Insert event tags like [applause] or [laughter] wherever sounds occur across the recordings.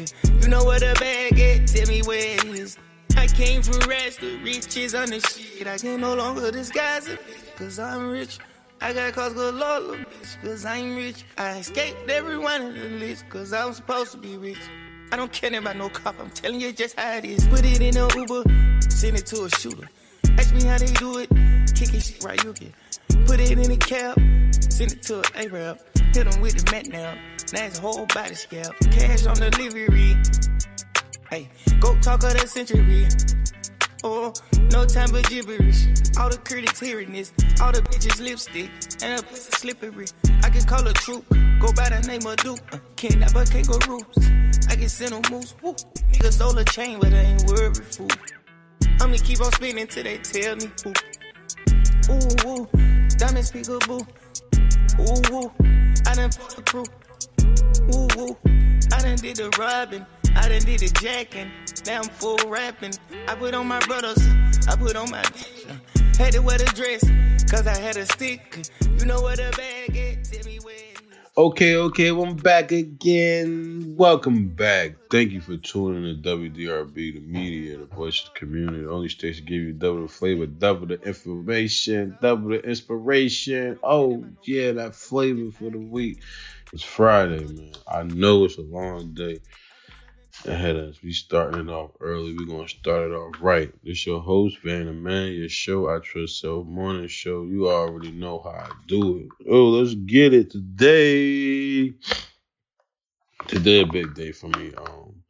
You know where the bag at? Tell me where it is. I came from rags to riches on the shit. I can no longer disguise it, cause I'm rich. I got cause galore, bitch, cause I'm rich. I escaped every one of the list, cause I'm supposed to be rich. I don't care about no cop, I'm telling you just how it is. Put it in a Uber, send it to a shooter. Ask me how they do it, kick it shit right, you get. Put it in a cab, send it to an Arab. Hit him with the mat now, now whole body scalp. Cash on delivery. Hey, go talk of the century. Oh, no time for gibberish. All the critics hearing this, all the bitches lipstick, and a pussy slippery. I can call a troop, go by the name of Duke. Uh, kidnap a kangaroos. I can send a moose. Woo. Nigga stole a chain, but I ain't worried, fool. I'ma keep on spinning till they tell me who. Ooh, ooh, diamonds peekaboo. Ooh, ooh, I done fought the crew. Done did the robbing. I done did the jacking. Now I'm full rapping. I put on my brothers. I put on my bitch. Uh, had to wear the dress. Cause I had a stick. You know where the bag is. Tell me where. Okay, okay, well, I'm back again. Welcome back. Thank you for tuning in to WDRB, the media, the voice of the community. The only station give you double the flavor, double the information, double the inspiration. Oh, yeah, that flavor for the week. It's Friday, man. I know it's a long day ahead of us. We starting it off early. We're gonna start it off right. This your host, Van the Man, your show, I Trust Self Morning Show. You already know how I do it. Oh, let's get it today. Today a big day for me. Um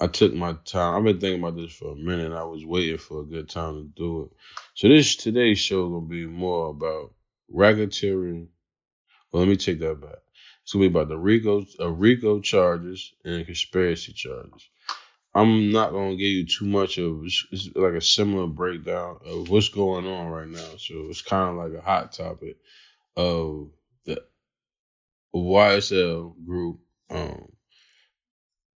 I took my time. I've been thinking about this for a minute. I was waiting for a good time to do it. So this today's show gonna be more about racketeering. Well, let me take that back. It's gonna be about the RICO, uh, RICO charges and conspiracy charges. I'm not gonna give you too much of like a similar breakdown of what's going on right now. So it's kind of like a hot topic of the YSL group. Um,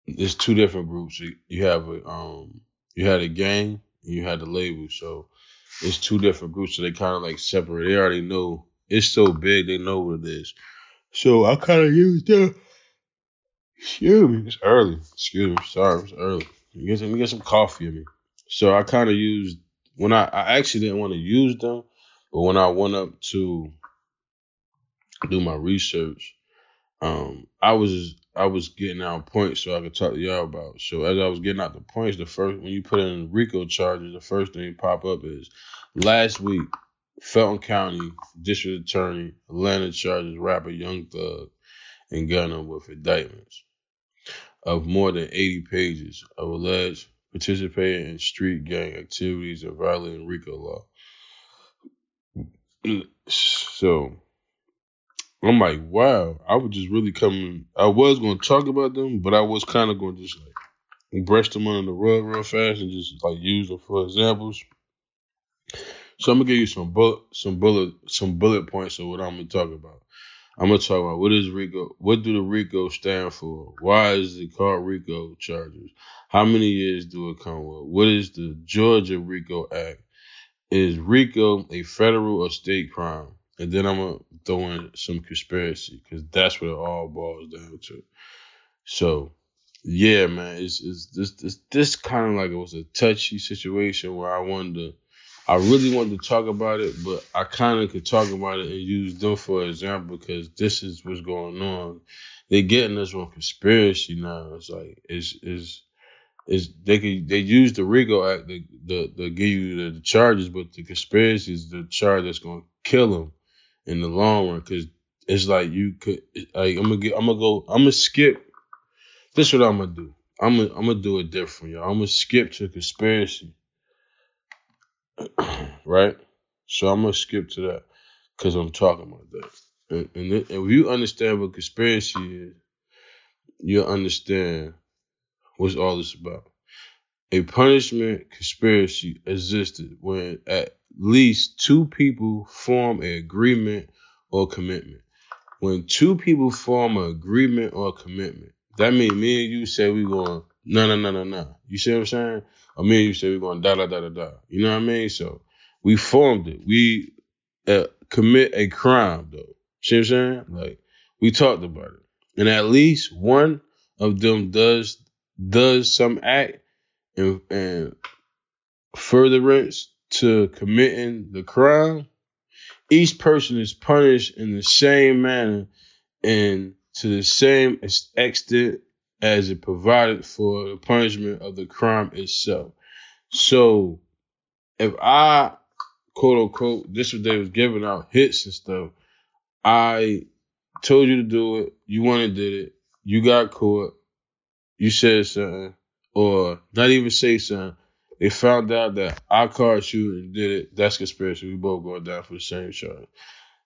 there's two different groups. You- have a um, you had a gang and you had the label. So it's two different groups. So they kind of like separate. They already know it's so big. They know what it is. So I kind of used them. Excuse me, it's early. Excuse me, sorry, it's early. Let me get some, me get some coffee in me. So I kind of used when I I actually didn't want to use them, but when I went up to do my research, um, I was I was getting out points so I could talk to y'all about. So as I was getting out the points, the first when you put in RICO charges, the first thing pop up is last week Fulton County District Attorney Atlanta charges rapper Young Thug and Gunna with indictments of more than 80 pages of alleged participating in street gang activities and violating RICO law. So I'm like, wow, I was just really coming. I was going to talk about them, but I was kind of going to just like brush them under the rug real fast and just like use them for examples. So I'm gonna give you some bullet, some bullet, some bullet points of what I'm gonna talk about. I'm gonna talk about what is RICO, what do the RICO stand for? Why is it called RICO charges? How many years do it come with? What is the Georgia RICO Act? Is RICO a federal or state crime? And then I'm gonna throw in some conspiracy because that's what it all boils down to. So, yeah, man, it's, it's this this this kind of like it was a touchy situation where I wanted to, I really wanted to talk about it, but I kind of could talk about it and use them for example because this is what's going on. They're getting us on conspiracy now. It's like it's is is they could they use the RICO Act to, to, to give you the, the charges, but the conspiracy is the charge that's gonna kill them in the long run. Because it's like you could like I'm gonna get I'm gonna go I'm gonna skip. This is what I'm gonna do. I'm gonna I'm gonna do it different, y'all. I'm gonna skip to conspiracy, [coughs] right? So I'm gonna skip to that because I'm talking about that. And, and if you understand what conspiracy is, you'll understand what's all this about. A punishment conspiracy existed when at least two people form an agreement or commitment. When two people form an agreement or commitment, that means me and you say we're going no no no no no. You see what I'm saying? Or me and you say we're going da da da da da. You know what I mean? So we formed it. We uh, commit a crime though. See what I'm saying? Like we talked about it, and at least one of them does does some act and, and furtherance to committing the crime, each person is punished in the same manner and to the same extent as it provided for the punishment of the crime itself. So if I quote unquote this was they was giving out hits and stuff, I told you to do it, you went and did it, you got caught, you said something, or not even say something. They found out that I caught you and did it. That's conspiracy. We both going down for the same charge.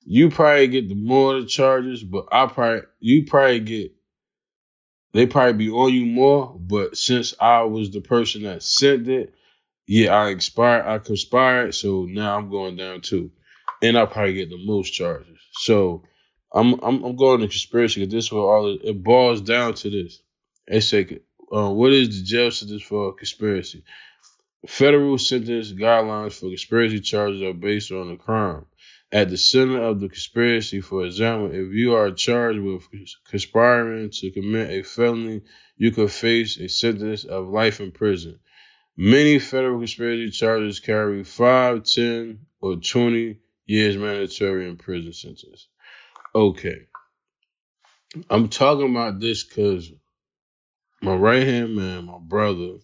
You probably get the more the charges, but I probably you probably get they probably be on you more. But since I was the person that sent it, yeah, I expired, I conspired, so now I'm going down too, and I probably get the most charges. So I'm I'm, I'm going to conspiracy because this is what all it, it boils down to this. They say, uh, what is the jail sentence for conspiracy? Federal sentence guidelines for conspiracy charges are based on the crime. At the center of the conspiracy, for example, if you are charged with conspiring to commit a felony, you could face a sentence of life in prison. Many federal conspiracy charges carry 5, 10, or 20 years mandatory in prison sentence. Okay. I'm talking about this because my right hand man, my brother,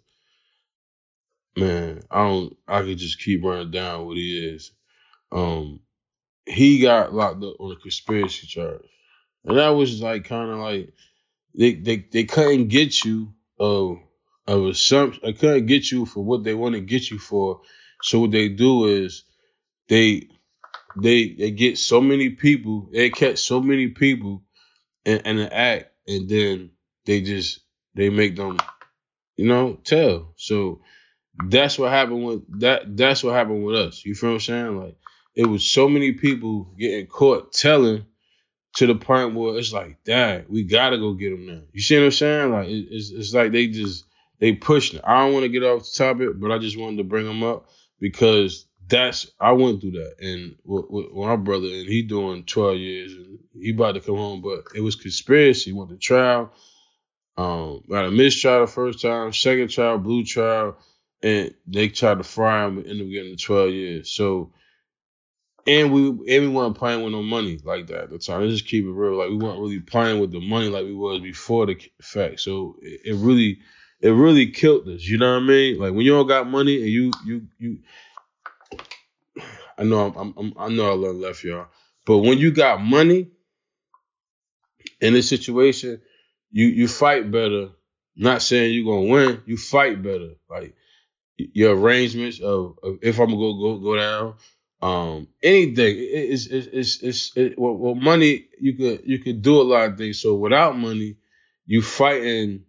man, I don't I could just keep running down what he is. Um he got locked up on a conspiracy charge. And that was like kind of like they, they they couldn't get you of of assumption. I couldn't get you for what they want to get you for. So what they do is they they they get so many people, they catch so many people in, in an act, and then they just they make them, you know, tell. So that's what happened with that. That's what happened with us. You feel what I'm saying? Like it was so many people getting caught telling to the point where it's like, Dad, we gotta go get them now. You see what I'm saying? Like it's it's like they just they pushed it. I don't want to get off the topic, but I just wanted to bring them up because that's I went through that, and with, with, my brother, and he doing 12 years, and he about to come home, but it was conspiracy. Went to trial. Um, got a mistrial the first time, second trial, blue trial, and they tried to fry him and ended up getting the 12 years. So, and we and we weren't playing with no money like that at the time. Let's just keep it real. Like we weren't really playing with the money like we was before the fact. So it, it really, it really killed us. You know what I mean? Like when you all got money and you you you. I know I'm, I'm I know I left y'all, but when you got money in this situation, you you fight better. Not saying you're gonna win, you fight better. Like your arrangements of, of if I'm gonna go go go down, um, anything. It's it's it's, it's it, well, well, money you could you could do a lot of things. So without money, you fighting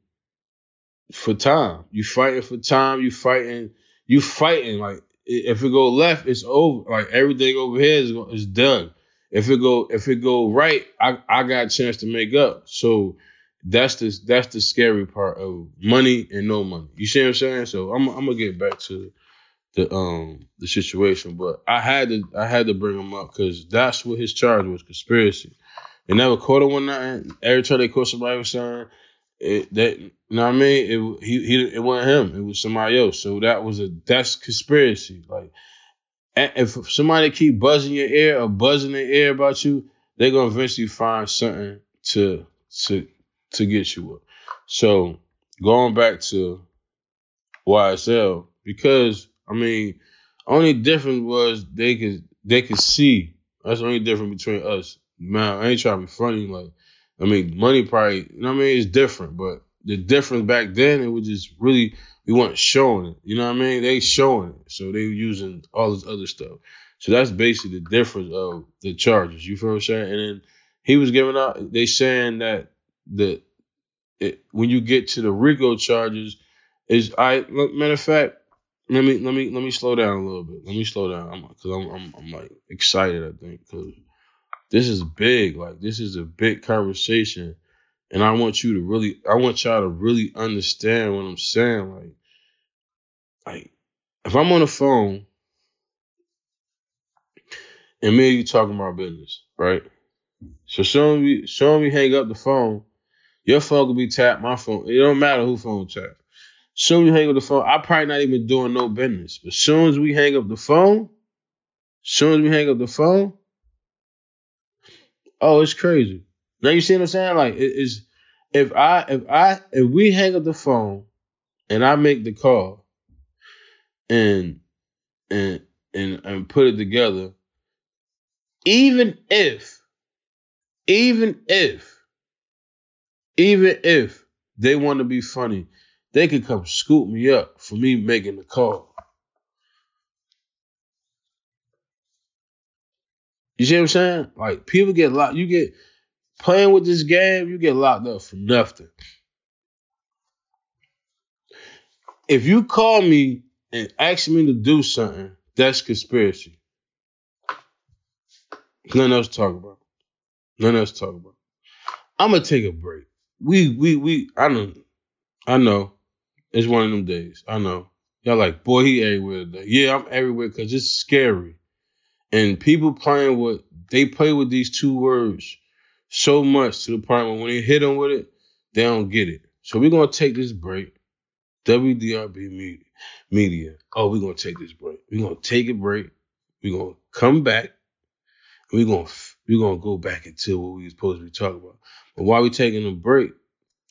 for time. You fighting for time. You fighting. You fighting like if it go left, it's over. Like everything over here is is done. If it go if it go right, I I got a chance to make up. So that's the that's the scary part of money and no money. You see what I'm saying? So I'm I'm gonna get back to the um the situation, but I had to I had to bring him up because that's what his charge was conspiracy. They never caught him on nothing. Every time they caught somebody with something, it that you know what I mean? It he he it wasn't him. It was somebody else. So that was a that's conspiracy. Like if somebody keep buzzing your ear or buzzing their ear about you, they're gonna eventually find something to to to get you up. So going back to YSL, because I mean, only difference was they could they could see. That's the only difference between us. Man, I ain't trying to be funny. Like, I mean, money probably, you know what I mean? It's different, but the difference back then, it was just really, we weren't showing it. You know what I mean? They showing it. So they were using all this other stuff. So that's basically the difference of the charges. You feel what I'm saying? And then he was giving out, they saying that the it, when you get to the RICO charges, is I matter of fact, let me let me let me slow down a little bit. Let me slow down because I'm, I'm, I'm I'm like excited. I think because this is big. Like this is a big conversation, and I want you to really, I want y'all to really understand what I'm saying. Like, like if I'm on the phone and me and you talking about business, right? So show me, show me hang up the phone Your phone could be tapped, my phone. It don't matter who phone tapped. Soon you hang up the phone, I probably not even doing no business. But soon as we hang up the phone, soon as we hang up the phone, oh, it's crazy. Now you see what I'm saying? Like it is if I if I if we hang up the phone and I make the call and and and and put it together, even if, even if, even if they want to be funny, they could come scoop me up for me making the call. You see what I'm saying? Like people get locked. You get playing with this game, you get locked up for nothing. If you call me and ask me to do something, that's conspiracy. Nothing else to talk about. Nothing else to talk about. I'm gonna take a break. We we we I know I know. It's one of them days. I know. Y'all like, boy, he everywhere today. Yeah, I'm everywhere because it's scary. And people playing with they play with these two words so much to the point where when they hit them with it, they don't get it. So we're gonna take this break. WDRB media. Oh, we're gonna take this break. We're gonna take a break. We're gonna come back. We're gonna we're gonna go back into what we were supposed to be talking about. But while we're taking a break,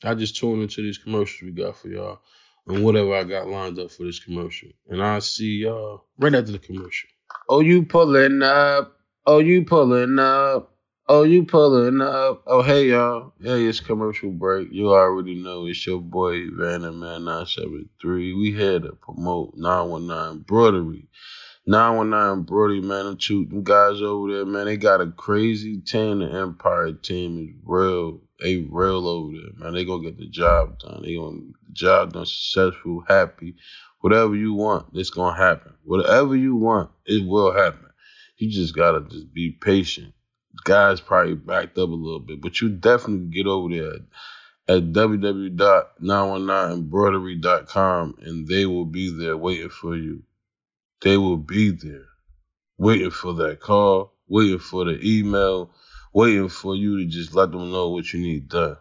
I just tuned into these commercials we got for y'all and whatever I got lined up for this commercial. And I'll see y'all right after the commercial. Oh, you pulling up. Oh, you pulling up. Oh, you pulling up. Oh, hey, y'all. Hey, it's commercial break. You already know it's your boy, Vanna Man 973. We here to promote 919 Broderie. 919 Brody, man, I'm shooting guys over there, man, they got a crazy team. The Empire team is real. They over there, man. They gonna get the job done. They gonna the job done successful, happy. Whatever you want, it's gonna happen. Whatever you want, it will happen. You just gotta just be patient guys probably backed up a little bit, but you definitely get over there at, at www.919broderie.com and they will be there waiting for you. They will be there waiting for that call, waiting for the email, waiting for you to just let them know what you need done.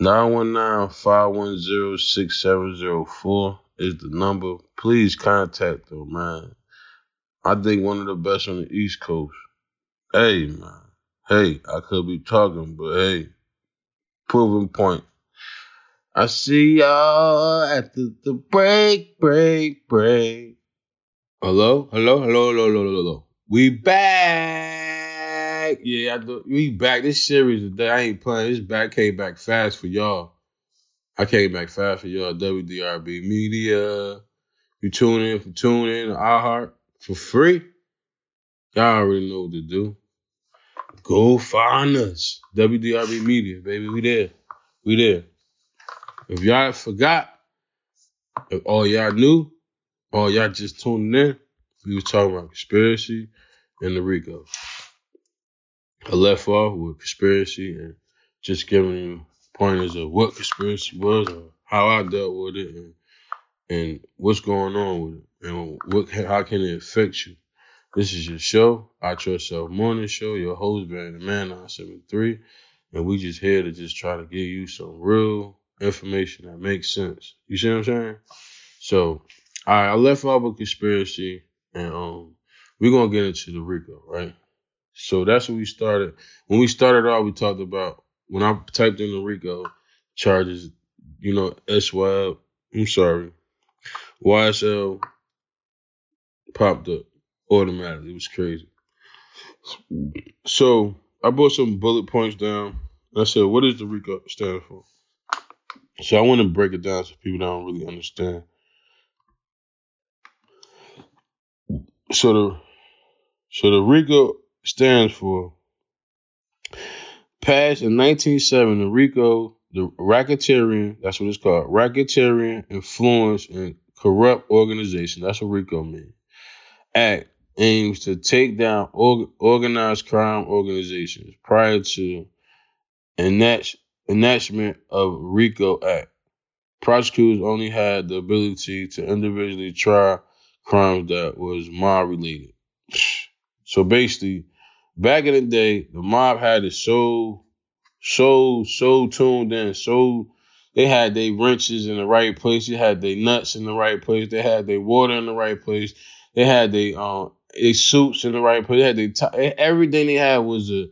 919-510-6704 is the number. Please contact them, man. I think one of the best on the East Coast. Hey, man. Hey, I could be talking, but hey, proven point. I see y'all at the, the break, break, break. Hello, hello, hello, hello, hello, hello. We back. Yeah, I do, we back. This series that I ain't playing. This back came back fast for y'all. I came back fast for y'all. WDRB Media. You tune in for tune in iHeart for free. Y'all already know what to do. Go find us. WDRB Media, baby. We there. We there. If y'all forgot, if all y'all knew, all y'all just tuning in, we was talking about conspiracy and the RICO. I left off with conspiracy and just giving you pointers of what conspiracy was how I dealt with it and and what's going on with it and what how can it affect you. This is your show, I Trust Self Morning Show, your host, the Man 973. And we just here to just try to give you some real information that makes sense. You see what I'm saying? So, right, I left off with conspiracy, and um, we're gonna get into the RICO, right? So that's what we started. When we started off, we talked about when I typed in the RICO charges, you know, SWAB, I'm sorry, YSL popped up automatically. It was crazy. So I brought some bullet points down. I said, what does the RICO stand for? So I want to break it down so people don't really understand. So the so the RICO stands for passed in 1907. The RICO, the racketeering, that's what it's called, racketeering, influence, and corrupt organization. That's what RICO means. Act aims to take down organized crime organizations prior to enactment of RICO Act. Prosecutors only had the ability to individually try crimes that was mob related. So basically, back in the day, the mob had it so so so tuned in, so they had their wrenches in the right place, they had their nuts in the right place, they had their water in the right place, they had their um their suits in the right place, they had t- everything they had was a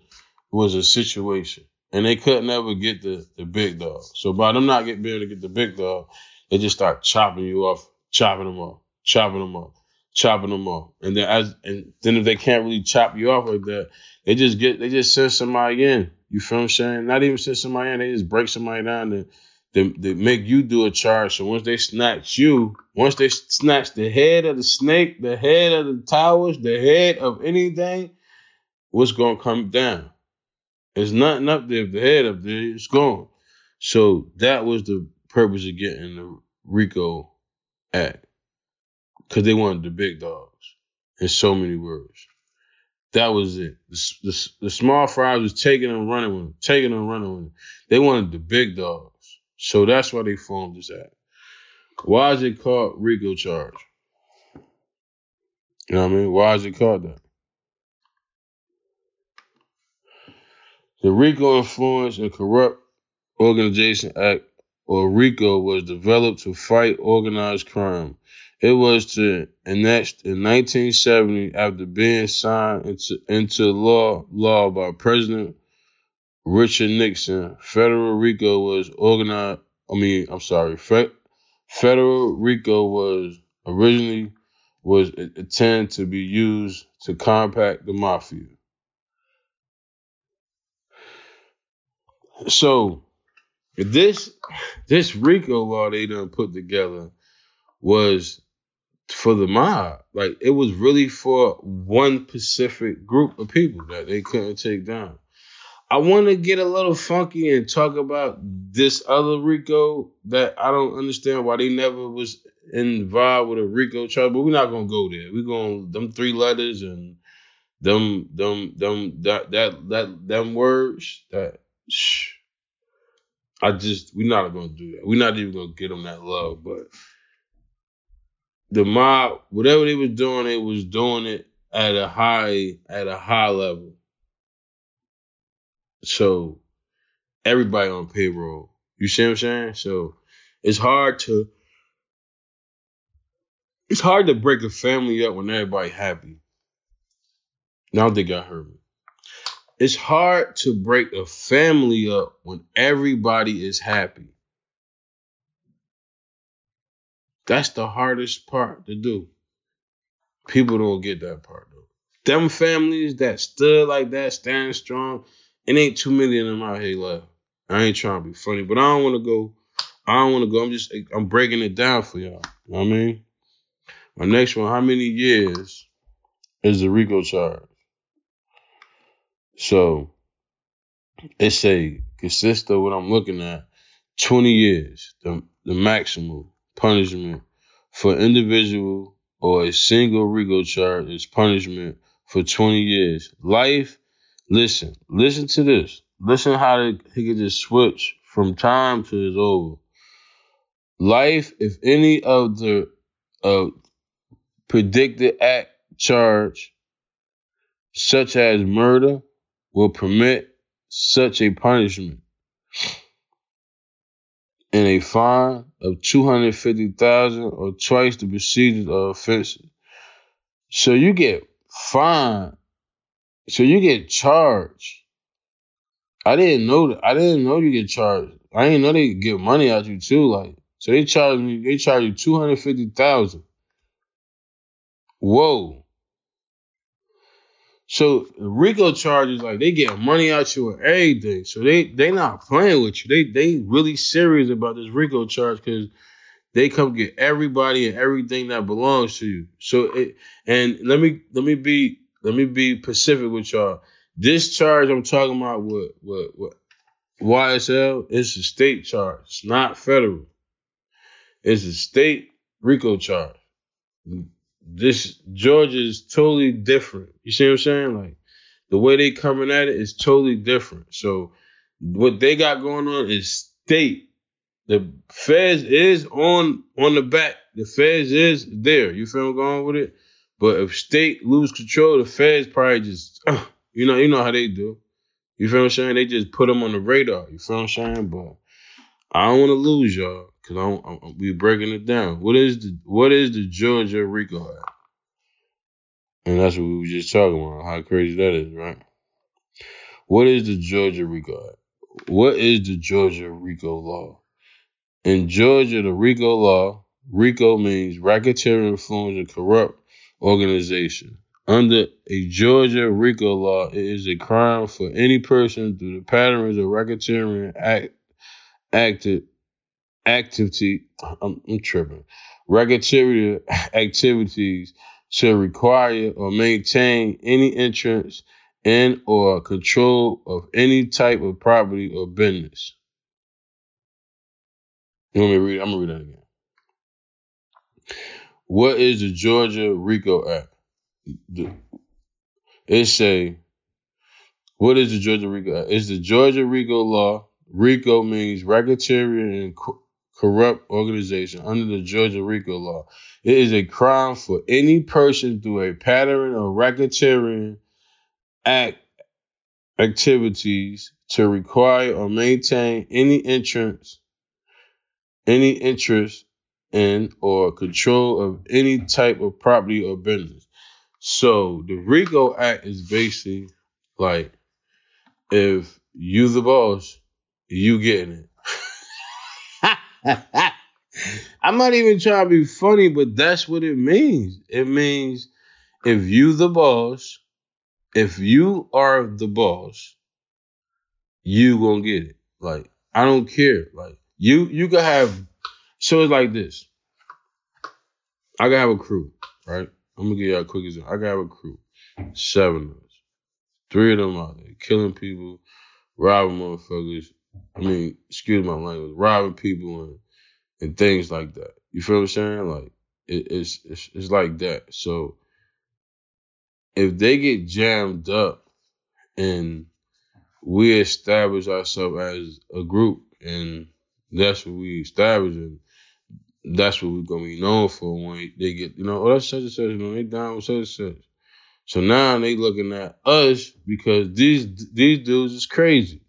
was a situation, and they couldn't ever get the the big dog. So by them not getting being able to get the big dog, they just start chopping you off, chopping them off, chopping them off, chopping them off, and then as and then if they can't really chop you off like that, they just get they just send somebody in. You feel I'm saying? Not even send somebody in, they just break somebody down and they, they make you do a charge. So once they snatch you, once they snatch the head of the snake, the head of the towers, the head of anything, what's gonna come down? There's nothing up there. The head up there, it's gone. So that was the purpose of getting the RICO Act. Because they wanted the big dogs in so many words. That was it. The, the, the small fries was taking and running with them, taking and running with them. They wanted the big dogs. So that's why they formed this act. Why is it called RICO charge? You know what I mean? Why is it called that? The RICO Influence and Corrupt Organization Act, or RICO, was developed to fight organized crime. It was to enacted in 1970 after being signed into, into law law by President Richard Nixon. Federal RICO was organized. I mean, I'm sorry. Fe, Federal RICO was originally was intended to be used to combat the mafia. So this this RICO law they done put together was for the mob. Like it was really for one specific group of people that they couldn't take down. I want to get a little funky and talk about this other Rico that I don't understand why they never was involved with a Rico charge, but we're not gonna go there. We're gonna them three letters and them them them that that that them words that shh, I just we're not gonna do that. We're not even gonna get them that love, but the mob, whatever they was doing, they was doing it at a high at a high level. So everybody on payroll. You see what I'm saying? So it's hard to it's hard to break a family up when everybody happy. Now they got hurt. It's hard to break a family up when everybody is happy. That's the hardest part to do. People don't get that part though. Them families that stood like that, standing strong, it ain't too many of them out here left. I ain't trying to be funny, but I don't want to go. I don't want to go. I'm just I'm breaking it down for y'all. You know what I mean? My next one, how many years is the RICO charge? So it's a consists of what I'm looking at, 20 years, the the maximum punishment for individual or a single RICO charge is punishment for 20 years. Life, listen, listen to this. Listen how he can just switch from time to it's over. Life, if any of the uh, predicted act charge, such as murder, will permit such a punishment and a fine of two hundred fifty thousand or twice the procedures of offenses. So you get fined. So you get charged. I didn't know that. I didn't know you get charged. I didn't know they get money out you too. Like so, they charge me. They charge you two hundred fifty thousand. Whoa. So RICO charges like they get money out you and everything. So they they not playing with you. They they really serious about this RICO charge because they come get everybody and everything that belongs to you. So it and let me let me be let me be pacific with y'all. This charge I'm talking about with with, YSL is a state charge. It's not federal. It's a state RICO charge this Georgia is totally different. You see what I'm saying? Like the way they coming at it is totally different. So what they got going on is state. The feds is on on the back. The feds is there. You feel I'm going with it? But if state lose control, the feds probably just uh, [clears throat] you know you know how they do. You feel what I'm saying? They just put them on the radar. You feel what I'm saying? But I don't want to lose y'all because I don't, we breaking it down. What is the what is the Georgia RICO Act? And that's what we were just talking about. How crazy that is, right? What is the Georgia RICO Act? What is the Georgia RICO law? In Georgia, the RICO law, RICO means racketeering, influence, and corrupt organization. Under a Georgia RICO law, it is a crime for any person through the patterns of racketeering act, acted activity. I'm, I'm tripping. Racketeering [laughs] activities to require or maintain any entrance in or control of any type of property or business. You want me to read? I'm gonna read that again. What is the Georgia RICO Act? It say, what is the Georgia RICO Act? It's the Georgia RICO law. RICO means co- corrupt organization under the Georgia RICO law. It is a crime for any person through a pattern of racketeering act activities to require or maintain any entrance, any interest in or control of any type of property or business. So the RICO Act is basically like if you the boss, you getting it. [laughs] I'm not even trying to be funny, but that's what it means. It means if you the boss, if you are the boss, you gonna get it. Like I don't care. Like you, you can have. So it's like this. I can have a crew, right? I'm gonna give y'all a quick example. I can have a crew, seven of us, three of them out there killing people, robbing motherfuckers. I mean, excuse my language, robbing people and and things like that. You feel what I'm saying? Like it, it's, it's it's like that. So if they get jammed up and we establish ourselves as a group and that's what we establish and that's what we're gonna be known for when they get, you know, oh that's such and such, you know, they down with such and such. So now they looking at us because these these dudes is crazy.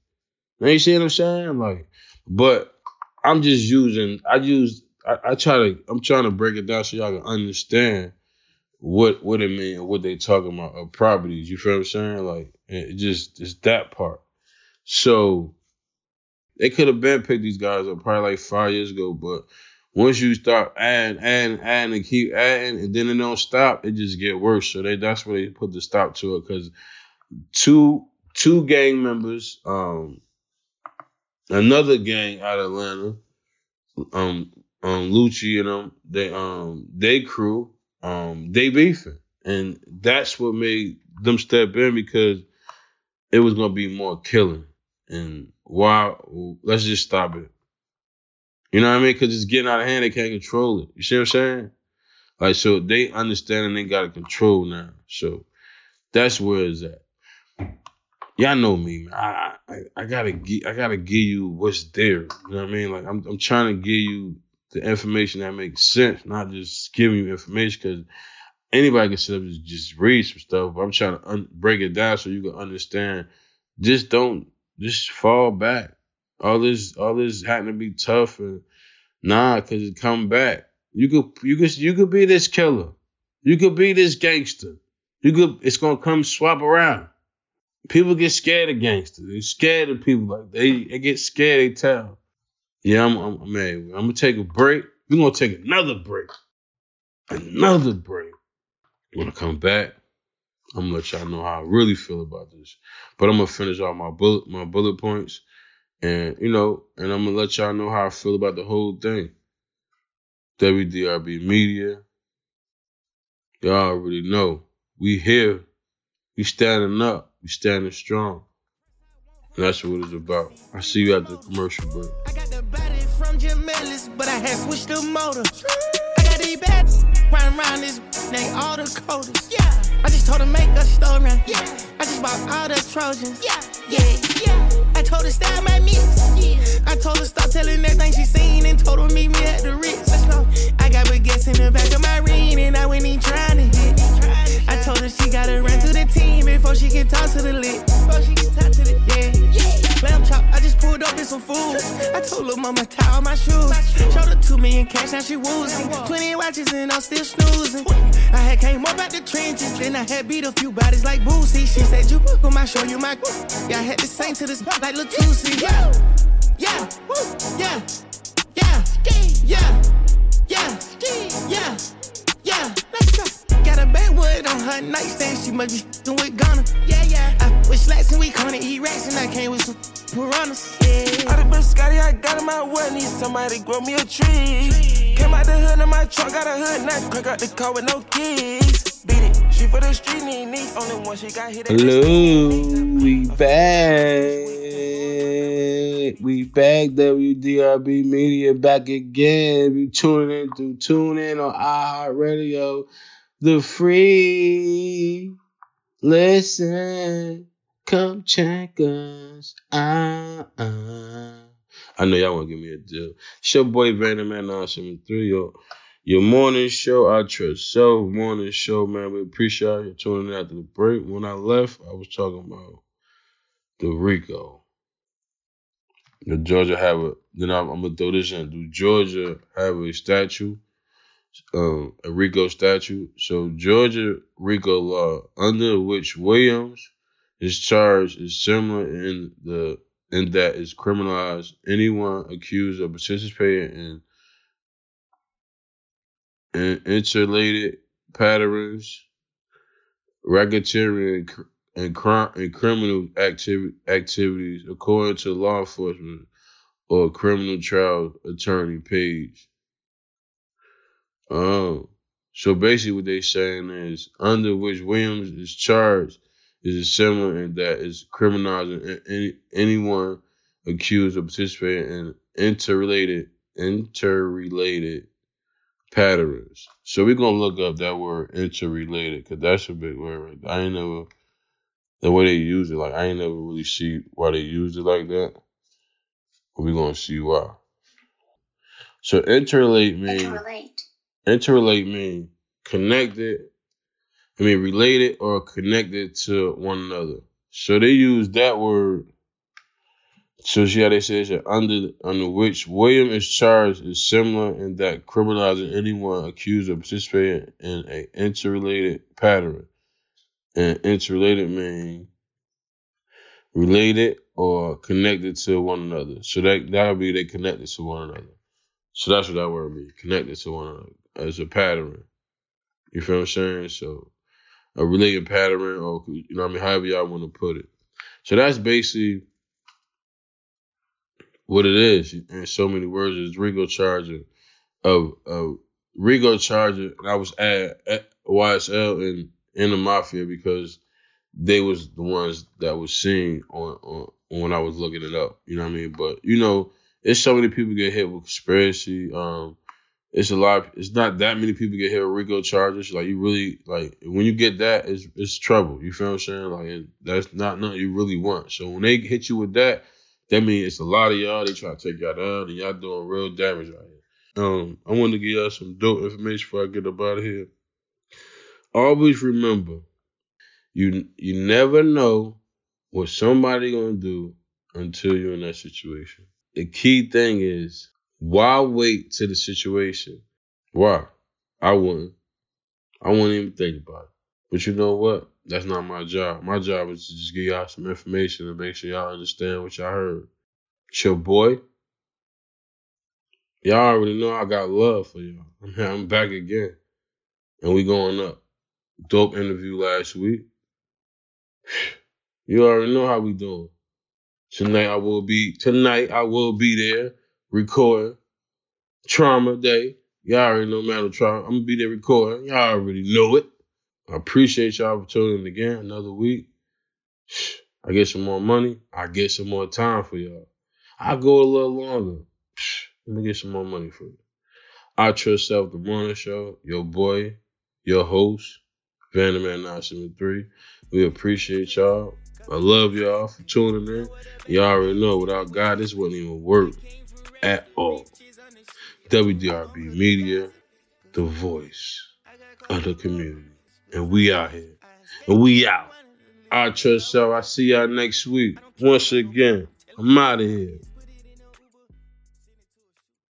You see what I'm saying? Like, but I'm just using. I use. I, I, try to. I'm trying to break it down so y'all can understand what what it mean, what they talking about of properties. You feel what I'm saying? Like it just it's that part. So they could have been picked these guys up probably like five years ago, but once you start adding, adding, adding, and keep adding, and then it don't stop, it just get worse. So they that's where they put the stop to it because two two gang members, um, another gang out of Atlanta, um, um, Lucci and them, they um, they crew, um, they beefing, and that's what made them step in because it was gonna be more killing. And why? Let's just stop it. You know what I mean? Because it's getting out of hand. They can't control it. You see what I'm saying? Like so, they understand and they got to control now. So that's where it's at y'all know me, man. I, I, I gotta I gotta give you what's there. You know what I mean? Like I'm I'm trying to give you the information that makes sense, not just giving you information because anybody can sit up and just read some stuff. But I'm trying to un- break it down so you can understand. Just don't just fall back. All this all this having to be tough and nah, cause it come back. You could you could you could be this killer. You could be this gangster. You could it's gonna come swap around people get scared of gangsters. They scared of people like they they get scared. They tell. Yeah, I'm, I'm man. I'm gonna take a break. We're gonna take another break. Another break. When I come back, I'm gonna let y'all know how I really feel about this. But I'm gonna finish all my bullet my bullet points, and you know, and I'm gonna let y'all know how I feel about the whole thing. WDRB Media. Y'all already know. We here. We standing up. We standing strong. And that's what it's about. I see you at the commercial break. I got the body from Jim Ellis, but I had switched the motor. I got these bad running around this, they all the coders. Yeah. I just told her make a story. Yeah. I just bought all the Trojans. Yeah. Yeah. Yeah told her stop my. I told her stop telling everything she seen and told her meet me at the Ritz. Let's go. I got baguettes in the back of my ring and I went in trying to hit. I told her she gotta run to the team before she can talk to the lit. Before she can talk to the yeah. Lamb chop, I just pulled up in some food. I told her mama tie all my shoes. Showed her two million cash, now she woozing. Twenty watches and I'm still snoozing. I had came up out the trenches, then I had beat a few bodies like Boosie. She said you book on my show, you my. Yeah, I had the same to this like Latusi. Yeah, yeah, yeah, yeah, yeah, yeah, yeah, yeah. Let's go. Got a backwood on her nightstand, she must be f***ing with Ghana. Yeah, yeah. I with slacks and we gonna eat rats, and I came with some piranhas. Yeah. I done been Scotty, I got in my way, need somebody grow me a tree. Came out the hood in my truck, got a hood nut, crack out the car with no keys. Beat it, she for the street, need needs, only one she got hit. Hello, we back. We back. WDRB Media back again. You tuning in through tune in on iHeartRadio, the free. Listen, come check us out. I know y'all want to give me a deal. It's your boy Vanderman 973, your, your morning show. I trust so morning show, man. We appreciate you tuning in after the break. When I left, I was talking about the Rico. The Georgia have a then I'm, I'm gonna throw this in. Do Georgia have a statue? Um, a RICO statute. So Georgia RICO law, under which Williams is charged, is similar in the in that it criminalized anyone accused of participating in, in interrelated patterns, racketeering, and, crime, and criminal activity, activities, according to law enforcement or criminal trial attorney page. Um, so basically, what they're saying is under which Williams is charged is a similar in that it's criminalizing any, anyone accused of participating in interrelated interrelated patterns. So we're gonna look up that word interrelated because that's a big word. I ain't never the way they use it. Like I ain't never really see why they use it like that. But we're gonna see why. So interrelate means Interrelate. interrelate mean connected i mean related or connected to one another so they use that word so see how they say it's under under which william is charged is similar in that criminalizing anyone accused of participating in a interrelated pattern and interrelated mean related or connected to one another so that that'll be they connected to one another so that's what that word means connected to one another as a pattern. You feel what I'm saying? So a related pattern, or you know, I mean, however y'all want to put it. So that's basically what it is in so many words. Is RICO charging of of RICO charging, and I was at, at YSL in in the mafia because they was the ones that was seen on, on when I was looking it up. You know what I mean? But you know, it's so many people get hit with conspiracy. Um, it's a lot. It's not that many people get hit with RICO charges. Like you really like when you get that, it's it's trouble. You feel what I'm saying? Like that's not nothing you really want. So when they hit you with that, that means it's a lot of y'all. They trying to take y'all down, and y'all doing real damage right here. Um, I want to give y'all some dope information before I get up out of here. Always remember, you you never know what somebody gonna do until you're in that situation. The key thing is why wait to the situation? Why? I wouldn't. I wouldn't even think about it. But you know what? That's not my job. My job is to just give y'all some information and make sure y'all understand what y'all heard. Your boy. Y'all already know I got love for y'all. [laughs] I'm back again. And we going up. Dope interview last week. You already know how we doing. Tonight I will be tonight I will be there recording Trauma Day. Y'all already know Metal Trauma. I'm gonna be there recording. Y'all already know it. I appreciate y'all for tuning in again another week. I get some more money. I get some more time for y'all. I go a little longer. Let me get some more money for you. I trust self the morning show. Your boy, your host, Vanderman 973. We appreciate y'all. I love y'all for tuning in. Y'all already know without God, this wouldn't even work at all. WDRB Media, the voice of the community. And we out here. And we out. I trust y'all. I see y'all next week. Once again, I'm out of here.